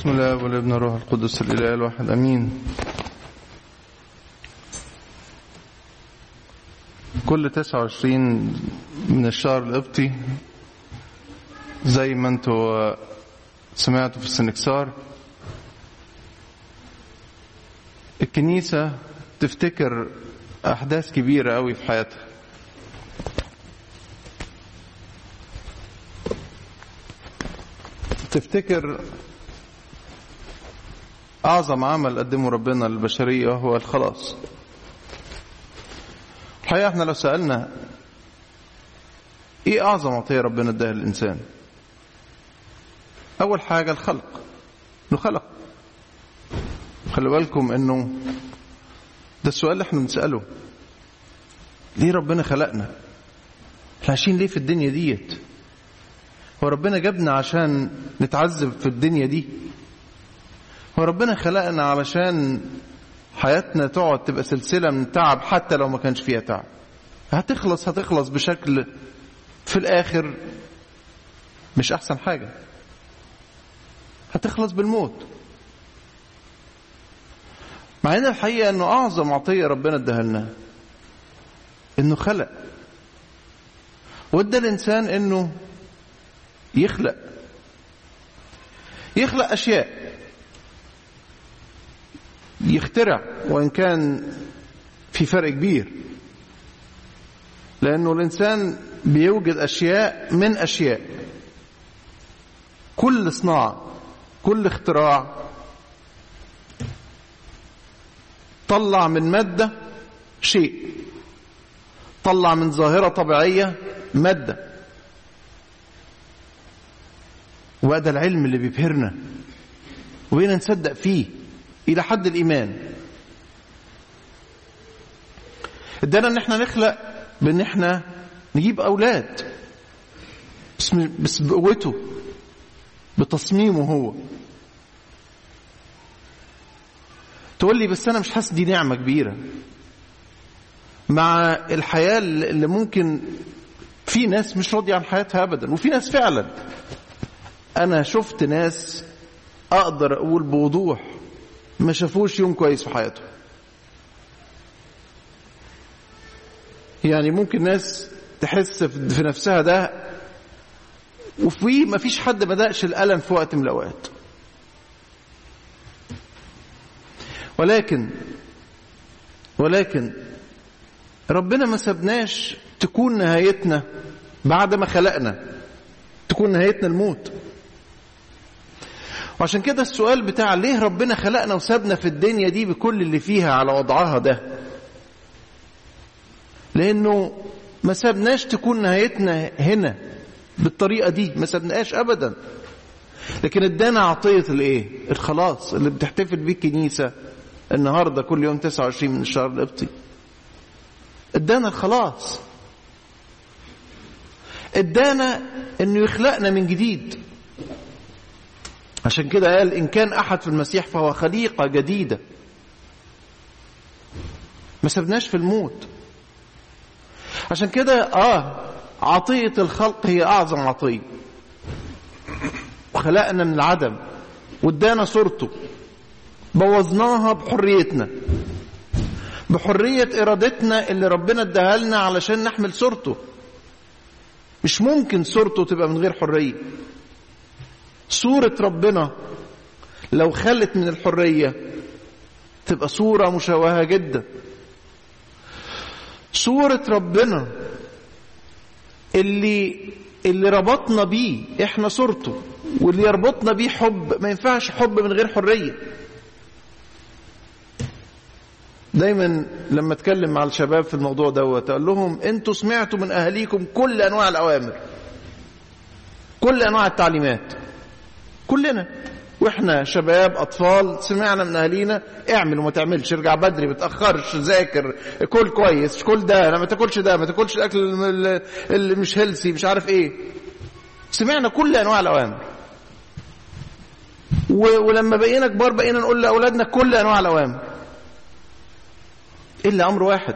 بسم الله والابن الروح القدس الإله الواحد آمين. كل 29 من الشهر القبطي زي ما أنتوا سمعتوا في السنكسار الكنيسة تفتكر أحداث كبيرة قوي في حياتها. تفتكر أعظم عمل قدمه ربنا للبشرية هو الخلاص. الحقيقة إحنا لو سألنا إيه أعظم عطية ربنا إداها للإنسان؟ أول حاجة الخلق. إنه خلق. خلي بالكم إنه ده السؤال اللي إحنا بنسأله. ليه ربنا خلقنا؟ إحنا عايشين ليه في الدنيا ديت؟ هو ربنا جابنا عشان نتعذب في الدنيا دي؟ هو ربنا خلقنا علشان حياتنا تقعد تبقى سلسلة من تعب حتى لو ما كانش فيها تعب. هتخلص هتخلص بشكل في الآخر مش أحسن حاجة. هتخلص بالموت. مع إن الحقيقة إنه أعظم عطية ربنا اداها لنا إنه خلق. وادى الإنسان إنه يخلق. يخلق أشياء. يخترع وإن كان في فرق كبير. لأنه الإنسان بيوجد أشياء من أشياء. كل صناعة كل اختراع طلع من مادة شيء. طلع من ظاهرة طبيعية مادة. وهذا العلم اللي بيبهرنا. وبقينا نصدق فيه. إلى حد الإيمان. ادانا إن إحنا نخلق بإن إحنا نجيب أولاد. بس بس بقوته. بتصميمه هو. تقول لي بس أنا مش حاسس دي نعمة كبيرة. مع الحياة اللي ممكن في ناس مش راضية عن حياتها ابدا وفي ناس فعلا. أنا شفت ناس أقدر أقول بوضوح. ما شافوش يوم كويس في حياتهم يعني ممكن ناس تحس في نفسها ده وفي ما فيش حد دقش الألم في وقت من الأوقات. ولكن ولكن ربنا ما سبناش تكون نهايتنا بعد ما خلقنا تكون نهايتنا الموت. وعشان كده السؤال بتاع ليه ربنا خلقنا وسابنا في الدنيا دي بكل اللي فيها على وضعها ده؟ لأنه ما سابناش تكون نهايتنا هنا بالطريقة دي ما سابناش ابدا. لكن ادانا عطية الإيه؟ الخلاص اللي بتحتفل بيه الكنيسه النهارده كل يوم 29 من الشهر القبطي. ادانا الخلاص. ادانا إنه يخلقنا من جديد. عشان كده قال إن كان أحد في المسيح فهو خليقة جديدة. ما سبناش في الموت. عشان كده آه عطية الخلق هي أعظم عطية. وخلقنا من العدم وادانا صورته. بوظناها بحريتنا. بحرية إرادتنا اللي ربنا اداها لنا علشان نحمل صورته. مش ممكن صورته تبقى من غير حرية. صورة ربنا لو خلت من الحرية تبقى صورة مشوهة جدا. صورة ربنا اللي اللي ربطنا بيه إحنا صورته واللي يربطنا بيه حب ما ينفعش حب من غير حرية. دايما لما اتكلم مع الشباب في الموضوع دوت أقول لهم أنتوا سمعتوا من أهاليكم كل أنواع الأوامر كل أنواع التعليمات. كلنا. وإحنا شباب أطفال سمعنا من اهالينا اعمل وما تعملش ارجع بدري ما تاخرش ذاكر كل كويس كل ده ما تاكلش ده ما تاكلش الأكل اللي مش هيلسي مش عارف إيه. سمعنا كل أنواع الاوامر ولما بقينا كبار بقينا نقول لأولادنا كل أنواع الاوامر إلا أمر واحد.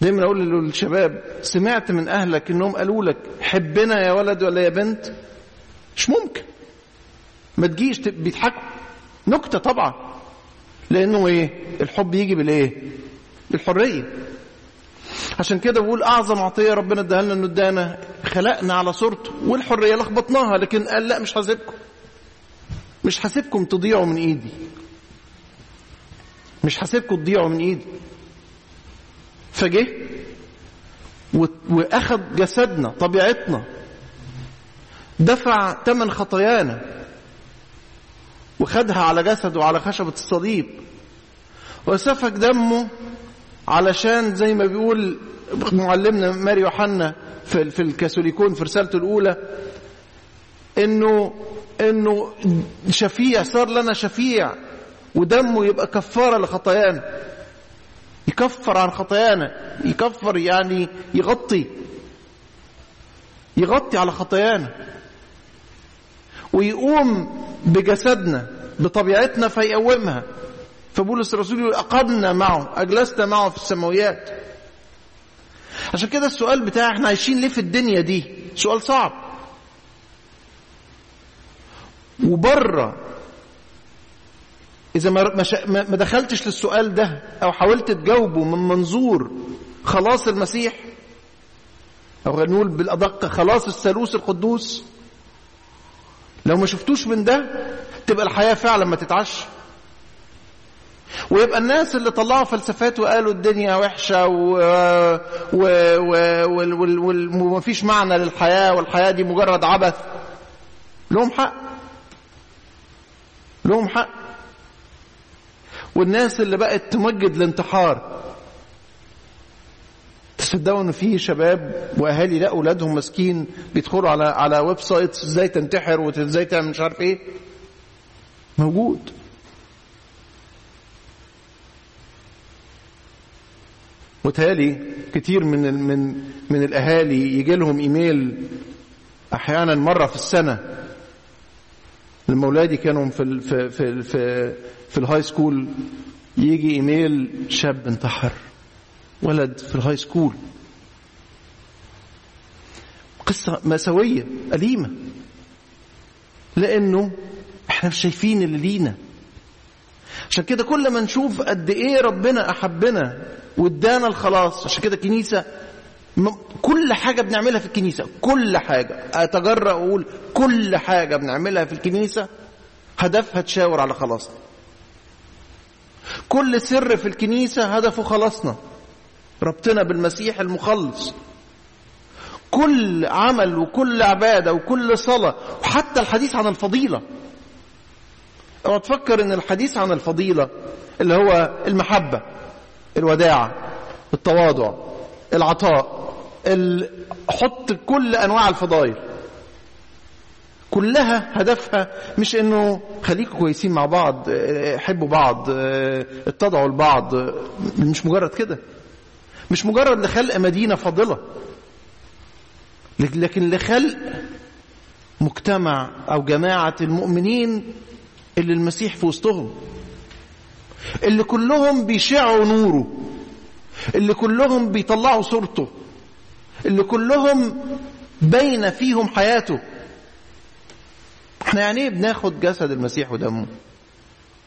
دايما أقول للشباب سمعت من أهلك إنهم قالوا لك حبنا يا ولد ولا يا بنت؟ مش ممكن. ما تجيش بيضحكوا نكتة طبعا. لأنه إيه؟ الحب يجي بالإيه؟ بالحرية. عشان كده بقول أعظم عطية ربنا اداها لنا إنه ادانا خلقنا على صورته والحرية لخبطناها لكن قال لا مش هسيبكم. مش هسيبكم تضيعوا من إيدي. مش هسيبكم تضيعوا من إيدي. فجه وأخذ جسدنا طبيعتنا دفع ثمن خطايانا. وخدها على جسده وعلى خشبة الصليب. وسفك دمه علشان زي ما بيقول معلمنا ماري يوحنا في, في الكاثوليكون في رسالته الأولى إنه إنه شفيع صار لنا شفيع ودمه يبقى كفارة لخطايانا. يكفر عن خطايانا يكفر يعني يغطي. يغطي على خطايانا. ويقوم بجسدنا بطبيعتنا فيقومها. فبولس الرسول يقول أقمنا معه أجلسنا معه في السماويات. عشان كده السؤال بتاع إحنا عايشين ليه في الدنيا دي؟ سؤال صعب. وبرة إذا ما ما دخلتش للسؤال ده أو حاولت تجاوبه من منظور خلاص المسيح أو نقول بالأدق خلاص الثالوث القدوس لو ما شفتوش من ده تبقى الحياة فعلا ما تتعش. ويبقى الناس اللي طلعوا فلسفات وقالوا الدنيا وحشة و... و... و... وما فيش معنى للحياة والحياة دي مجرد عبث. لهم حق. لهم حق. والناس اللي بقت تمجد الانتحار. تصدقوا ان في شباب وأهالي لا أولادهم مسكين بيدخلوا على على websites إزاي تنتحر وازاي تعمل مش عارف إيه. موجود. وتالي كتير من من من الأهالي يجي لهم إيميل أحيانا مرة في السنة. لما أولادي كانوا في في في في, في ال high school يجي إيميل شاب انتحر. ولد في ال high school قصة مأساوية أليمة. لأنه إحنا مش شايفين اللي لينا. عشان كده كل ما نشوف قد إيه ربنا أحبنا وادانا الخلاص عشان كده الكنيسة كل حاجة بنعملها في الكنيسة كل حاجة. أتجرأ أقول كل حاجة بنعملها في الكنيسة هدفها تشاور على خلاصنا. كل سر في الكنيسة هدفه خلاصنا. ربطنا بالمسيح المخلص. كل عمل وكل عبادة وكل صلاة وحتى الحديث عن الفضيلة. اوعى تفكر إن الحديث عن الفضيلة اللي هو المحبة الوداعة التواضع العطاء حط كل أنواع الفضائل. كلها هدفها مش إنه خليكم كويسين مع بعض حبوا بعض اتضعوا لبعض مش مجرد كده. مش مجرد لخلق مدينة فاضلة. لكن لخلق مجتمع أو جماعة المؤمنين اللي المسيح في وسطهم. اللي كلهم بيشعوا نوره. اللي كلهم بيطلعوا صورته. اللي كلهم بين فيهم حياته. إحنا يعني إيه بناخد جسد المسيح ودمه؟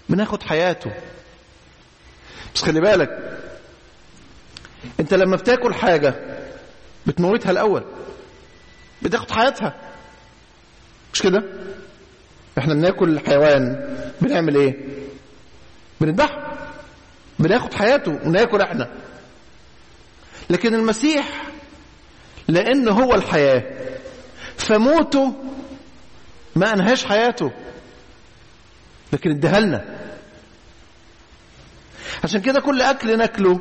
بناخد حياته. بس خلي بالك انت لما بتاكل حاجة بتموتها الأول. بتاخد حياتها. مش كده؟ إحنا بناكل الحيوان بنعمل إيه؟ بنذبحه. بناخد حياته وناكل إحنا. لكن المسيح لأن هو الحياة فموته ما أنهاش حياته لكن اداها لنا عشان كده كل أكل ناكله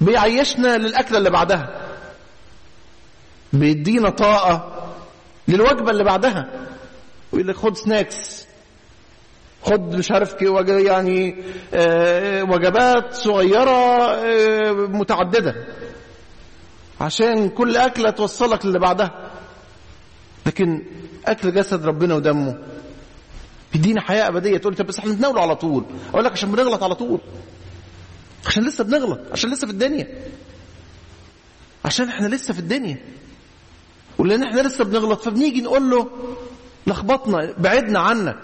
بيعيشنا للأكلة اللي بعدها. بيدينا طاقة للوجبة اللي بعدها. ويقول لك خد سناكس خد مش عارف يعني آه وجبات صغيرة آه متعددة. عشان كل أكلة توصلك للي بعدها. لكن أكل جسد ربنا ودمه. بيدينا حياة أبدية. تقول طب بس إحنا بنتناوله على طول. أقول لك عشان بنغلط على طول. عشان لسه بنغلط عشان لسه في الدنيا. عشان إحنا لسه في الدنيا. ولان إحنا لسه بنغلط فبنيجي نقول له لخبطنا بعدنا عنك.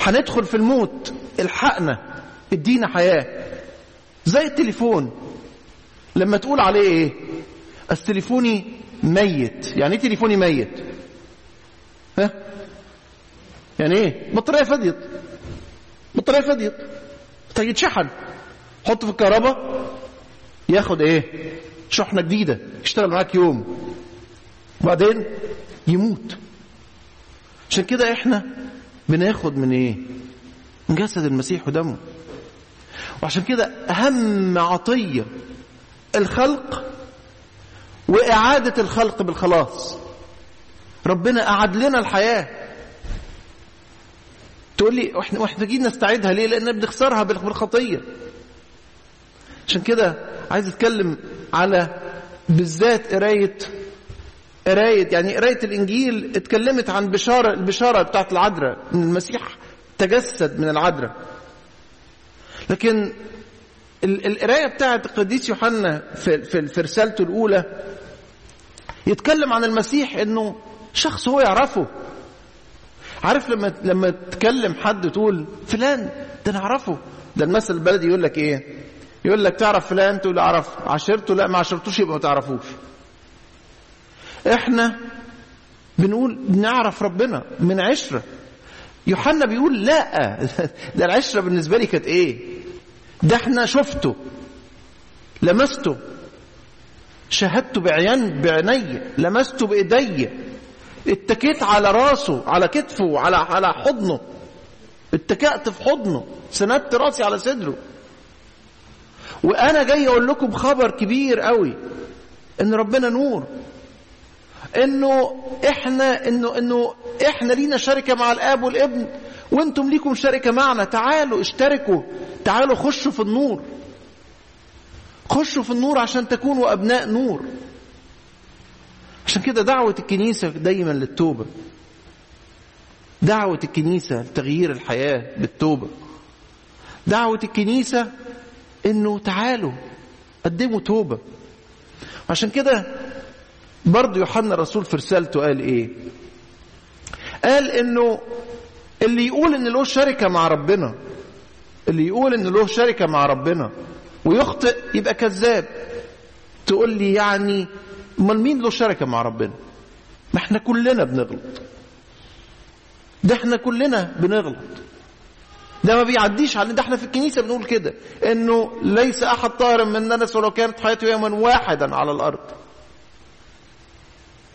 هندخل في الموت الحقنا ادينا حياة. زي التليفون. لما تقول عليه إيه؟ أصل تليفوني ميت. يعني إيه تليفوني ميت؟ ها؟ يعني إيه؟ بطارية فضيت بطارية فضيت محتاج يتشحن. حطه في الكهرباء ياخد إيه؟ شحنة جديدة يشتغل معاك يوم. وبعدين يموت. عشان كده إحنا بناخد من إيه؟ من جسد المسيح ودمه. وعشان كده أهم عطية الخلق وإعادة الخلق بالخلاص. ربنا أعاد لنا الحياة. تقول لي إحنا محتاجين نستعيدها ليه؟ لأن بنخسرها بالخطية. عشان كده عايز اتكلم على بالذات قرايه قرايه يعني قراية الإنجيل اتكلمت عن بشاره البشارة بتاعت العذراء إن المسيح تجسد من العذراء. لكن القراية بتاعت القديس يوحنا في, في, في رسالته الأولى يتكلم عن المسيح إنه شخص هو يعرفه. عارف لما لما تكلم حد تقول فلان ده أنا أعرفه. ده المثل البلدي يقول لك إيه؟ يقول لك تعرف فلان؟ تقول أعرف. عشرته؟ لا ما عشرتوش يبقى ما تعرفوش إحنا بنقول بنعرف ربنا من عشرة. يوحنا بيقول لا. ده العشرة بالنسبة لي كانت إيه؟ ده إحنا شفته. لمسته. شاهدته بعيان بعيني. لمسته بإيدي. اتكيت على راسه على كتفه على على حضنه. اتكأت في حضنه. سندت راسي على صدره. وأنا جاي أقول لكم خبر كبير قوي ان ربنا نور انه إحنا انه انه إحنا لينا شركة مع الآب والابن وأنتم ليكم شركة معنا تعالوا اشتركوا تعالوا خشوا في النور خشوا في النور عشان تكونوا أبناء نور. عشان كده دعوة الكنيسة دايما للتوبة. دعوة الكنيسة لتغيير الحياة بالتوبة. دعوة الكنيسة انه تعالوا قدموا توبة. عشان كده برضه يوحنا الرسول في رسالته قال إيه؟ قال إنه اللي يقول إن له شركة مع ربنا اللي يقول إن له شركة مع ربنا ويخطئ يبقى كذاب. تقول لي يعني أمال مين له شركة مع ربنا؟ ما إحنا كلنا بنغلط. ده إحنا كلنا بنغلط. ده ما بيعديش على ده. إحنا في الكنيسة بنقول كده إنه ليس أحد طاهر من ننس ولو كانت حياته يوما واحدا على الأرض.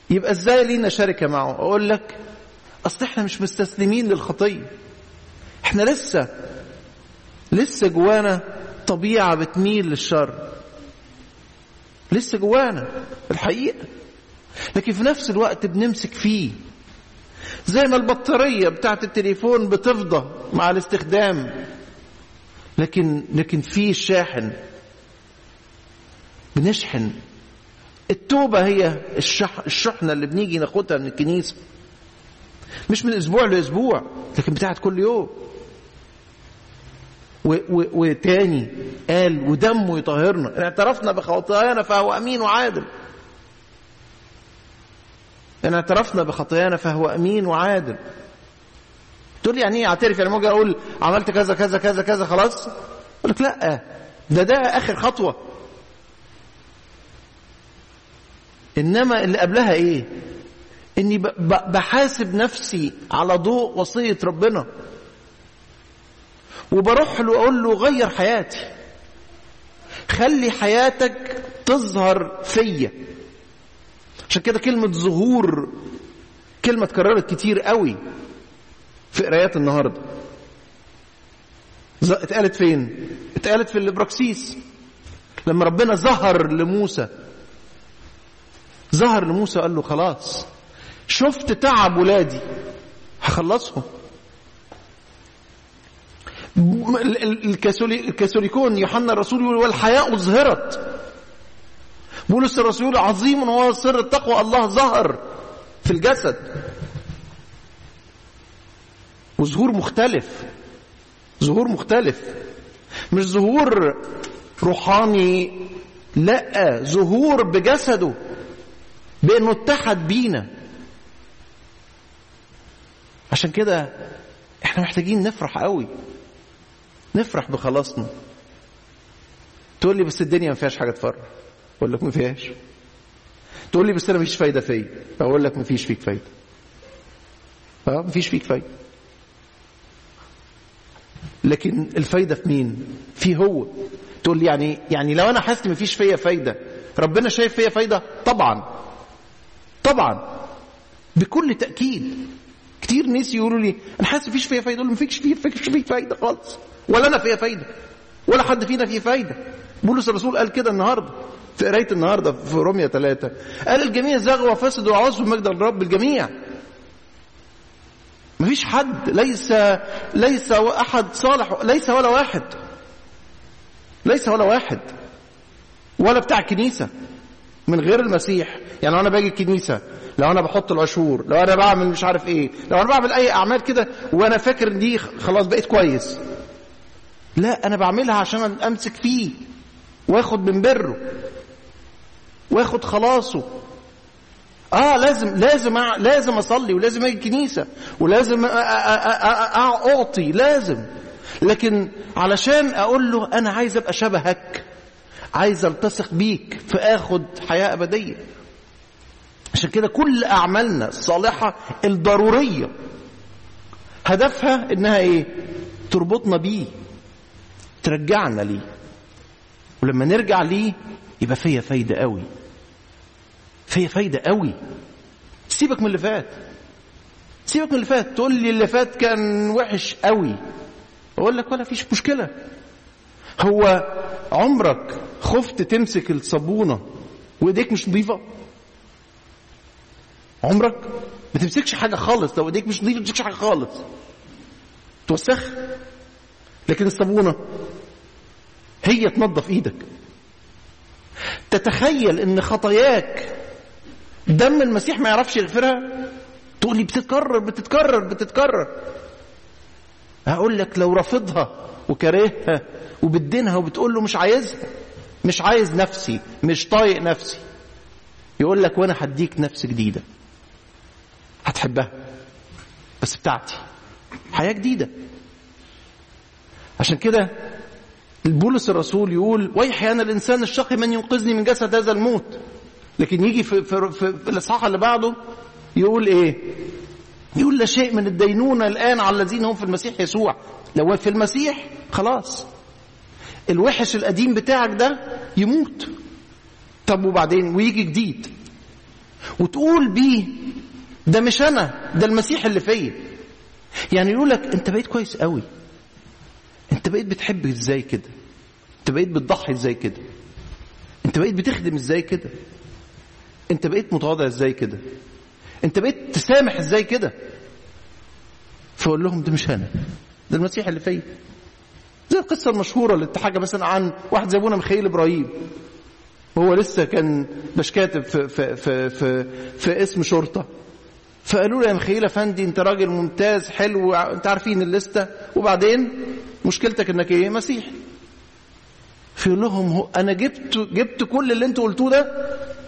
يبقى إزاي لينا شركة معه؟ أقول لك أصل إحنا مش مستسلمين للخطية. إحنا لسه لسه جوانا طبيعة بتميل للشر. لسه جوانا الحقيقة. لكن في نفس الوقت بنمسك فيه. زي ما البطارية بتاعت التليفون بتفضى مع الاستخدام. لكن لكن في الشاحن بنشحن. التوبة هي الشح الشحنة اللي بنيجي ناخدها من الكنيسة. مش من أسبوع لأسبوع لكن بتاعت كل يوم. وتاني قال ودمه يطهرنا. اعترفنا بخطايانا فهو أمين وعادل. إن اعترفنا بخطايانا فهو أمين وعادل. تقول لي يعني إيه أعترف؟ يعني ممكن أقول عملت كذا كذا كذا كذا خلاص؟ أقول لك لأ. ده ده آخر خطوة. إنما اللي قبلها إيه؟ إني بحاسب نفسي على ضوء وصية ربنا. وبروح له أقول له غير حياتي. خلي حياتك تظهر فيا. عشان كده كلمة ظهور كلمة اتكررت كتير قوي في قرايات النهاردة. اتقالت فين؟ اتقالت في الإبراكسيس. لما ربنا ظهر لموسى ظهر لموسى قال له خلاص شفت تعب ولادي هخلصهم. الكاثوليكون يوحنا الرسول يقول والحياة أظهرت. بولس الرسول عظيم وهو سر التقوى الله ظهر في الجسد. وظهور مختلف ظهور مختلف. مش ظهور روحاني لا ظهور بجسده بأنه اتحد بينا. عشان كده إحنا محتاجين نفرح قوي. نفرح بخلاصنا. تقول لي بس الدنيا ما فيهاش حاجة تفرح. أقول لك ما فيهاش تقول لي بس أنا مفيش فايدة فيا. أقول لك مفيش فيك فايدة. آه مفيش فيك فايدة. لكن الفايدة في مين؟ في هو. تقول لي يعني يعني لو أنا حاسس مفيش فيا فايدة ربنا شايف فيا فايدة؟ طبعا. طبعا. بكل تأكيد. كتير ناس يقولوا لي أنا حاسس مفيش فيا فايدة. أقول لهم مفيش فيا مفيش فيك فايدة خالص. ولا أنا فيا فايدة. ولا حد فينا فيه فايدة. بولس الرسول قال كده النهارده. قراية النهارده في روميا ثلاثة قال الجميع زاغوا وفسدوا وعصوا مجد الرب الجميع. مفيش حد ليس ليس أحد صالح ليس ولا واحد. ليس ولا واحد. ولا بتاع كنيسة. من غير المسيح. يعني أنا باجي الكنيسة لو أنا بحط العشور لو أنا بعمل مش عارف إيه لو أنا بعمل أي أعمال كده وأنا فاكر إن دي خلاص بقيت كويس. لا أنا بعملها عشان أمسك فيه وآخد من بره. واخد خلاصه. آه لازم لازم. لازم أصلي ولازم أجي الكنيسة ولازم. أعطي لازم. لكن علشان أقول له أنا عايز أبقى شبهك عايز ألتصق بيك فاخد حياة أبدية. عشان كده كل أعمالنا الصالحة الضرورية. هدفها إنها إيه؟ تربطنا بيه ترجعنا ليه. ولما نرجع ليه يبقى فيا فايدة قوي. فيا فايدة قوي. سيبك من اللي فات. سيبك من اللي فات. تقول لي اللي فات كان وحش قوي. أقول لك ولا فيش مشكلة. هو عمرك خفت تمسك الصابونة وإيديك مش نظيفة؟ عمرك ما تمسكش حاجة خالص. لو إيديك مش نظيفة ما تمسكش حاجة خالص. توسخ. لكن الصابونة هي تنظف إيدك. تتخيل إن خطاياك دم المسيح ما يعرفش يغفرها. تقول لي بتتكرر بتتكرر بتتكرر. هقول لك لو رافضها وكارهها وبتدينها وبتقول له مش عايزها مش عايز نفسي مش طايق نفسي يقول لك وأنا هديك نفس جديدة. هتحبها. بس بتاعتي. حياة جديدة. عشان كده البولس الرسول يقول ويحي أنا الإنسان الشقي من ينقذني من جسد هذا الموت. لكن يجي في, في, في, الإصحاح اللي بعده يقول إيه؟ يقول لا شيء من الدينونة الآن على الذين هم في المسيح يسوع. لو في المسيح خلاص. الوحش القديم بتاعك ده يموت. طب وبعدين؟ ويجي جديد. وتقول بيه ده مش أنا ده المسيح اللي فيا. يعني يقول لك أنت بقيت كويس قوي. أنت بقيت بتحب إزاي كده؟ أنت بقيت بتضحي إزاي كده؟ أنت بقيت بتخدم إزاي كده؟ انت بقيت متواضع إزاي كده؟ انت بقيت تسامح إزاي كده؟ فأقول لهم ده مش أنا ده المسيح اللي فيا. زي القصة المشهورة اللي حاجة مثلا عن واحد زي أبونا ميخائيل إبراهيم. وهو لسه كان مش كاتب في في في في, في اسم شرطة. فقالوا له يا ميخائيل افندي انت راجل ممتاز حلو انت عارفين الليسته وبعدين مشكلتك إنك إيه؟ مسيحي. فيقول لهم أنا جبت جبت كل اللي أنتوا قلتوه ده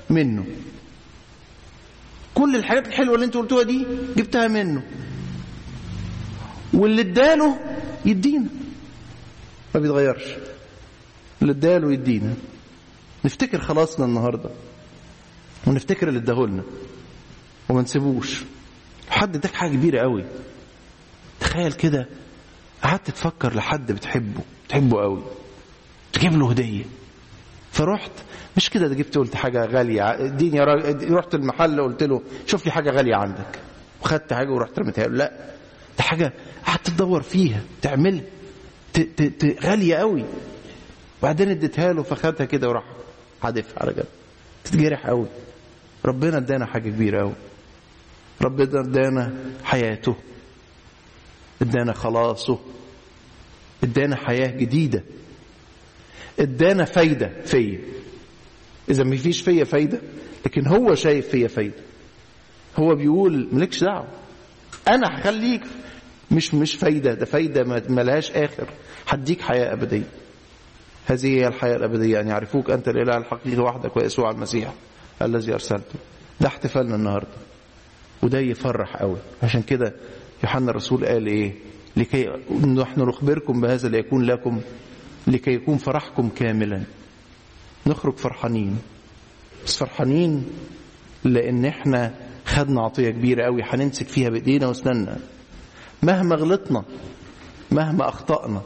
منه. كل الحاجات الحلوة اللي أنتوا قلتوها دي جبتها منه. واللي اداله يدينا. ما بيتغيرش. اللي اداله يدينا. نفتكر خلاصنا النهارده. ونفتكر اللي اداهولنا. وما نسيبوش. حد اداك حاجة كبيرة قوي. تخيل كده. قعدت تفكر لحد بتحبه. بتحبه قوي. تجيب له هدية. فرحت مش كده ده جبت قلت حاجة غالية. اديني رحت المحل قلت له شوف لي حاجة غالية عندك. وخدت حاجة ورحت رميتها لا ده حاجة قعدت تدور فيها. تعملها غالية قوي وبعدين اديتها له فخدها كده وراح حادفها على جنب. تتجرح قوي ربنا ادانا حاجة كبيرة قوي ربنا ادانا حياته. ادانا خلاصه. ادانا حياة جديدة. ادانا فايدة فيا. إذا ما فيش فيا فايدة لكن هو شايف فيا فايدة. هو بيقول مالكش دعوة. أنا هخليك مش مش فايدة ده فايدة ملهاش آخر. هديك حياة أبدية. هذه هي الحياة الأبدية ان يعرفوك أنت الإله الحقيقي وحدك ويسوع المسيح الذي أرسلته. ده احتفالنا النهارده. وده يفرح قوي. عشان كده يوحنا الرسول قال إيه؟ لكي نحن نخبركم بهذا ليكون لكم لكي يكون فرحكم كاملا. نخرج فرحانين. بس فرحانين لأن إحنا خدنا عطية كبيرة قوي. هنمسك فيها بإيدينا واسناننا مهما غلطنا مهما أخطأنا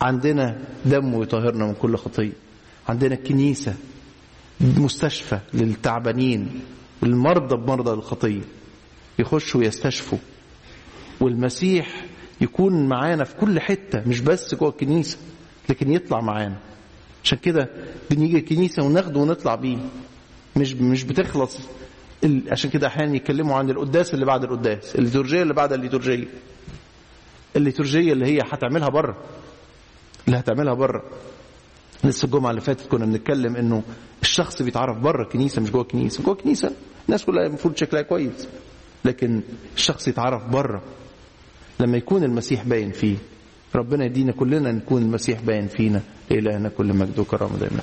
عندنا دم يطهرنا من كل خطيه عندنا الكنيسه مستشفى للتعبانين والمرضى بمرضى الخطيه يخشوا ويستشفوا. والمسيح يكون معانا في كل حتة مش بس جوه الكنيسة لكن يطلع معانا. عشان كده بنيجي الكنيسة وناخده ونطلع بيه. مش مش بتخلص ال... عشان كده أحيانا يتكلموا عن القداس اللي بعد القداس الليتورجية اللي بعد الليتورجية. الليتورجية اللي هي هتعملها بره اللي هتعملها بره لسه الجمعة اللي فاتت كنا بنتكلم إنه الشخص بيتعرف بره الكنيسة مش جوه الكنيسة. جوه الكنيسة الناس كلها المفروض شكلها كويس لكن الشخص يتعرف بره لما يكون المسيح باين فيه. ربنا يدينا كلنا نكون المسيح باين فينا. إلهنا كل مجد وكرامة دائما.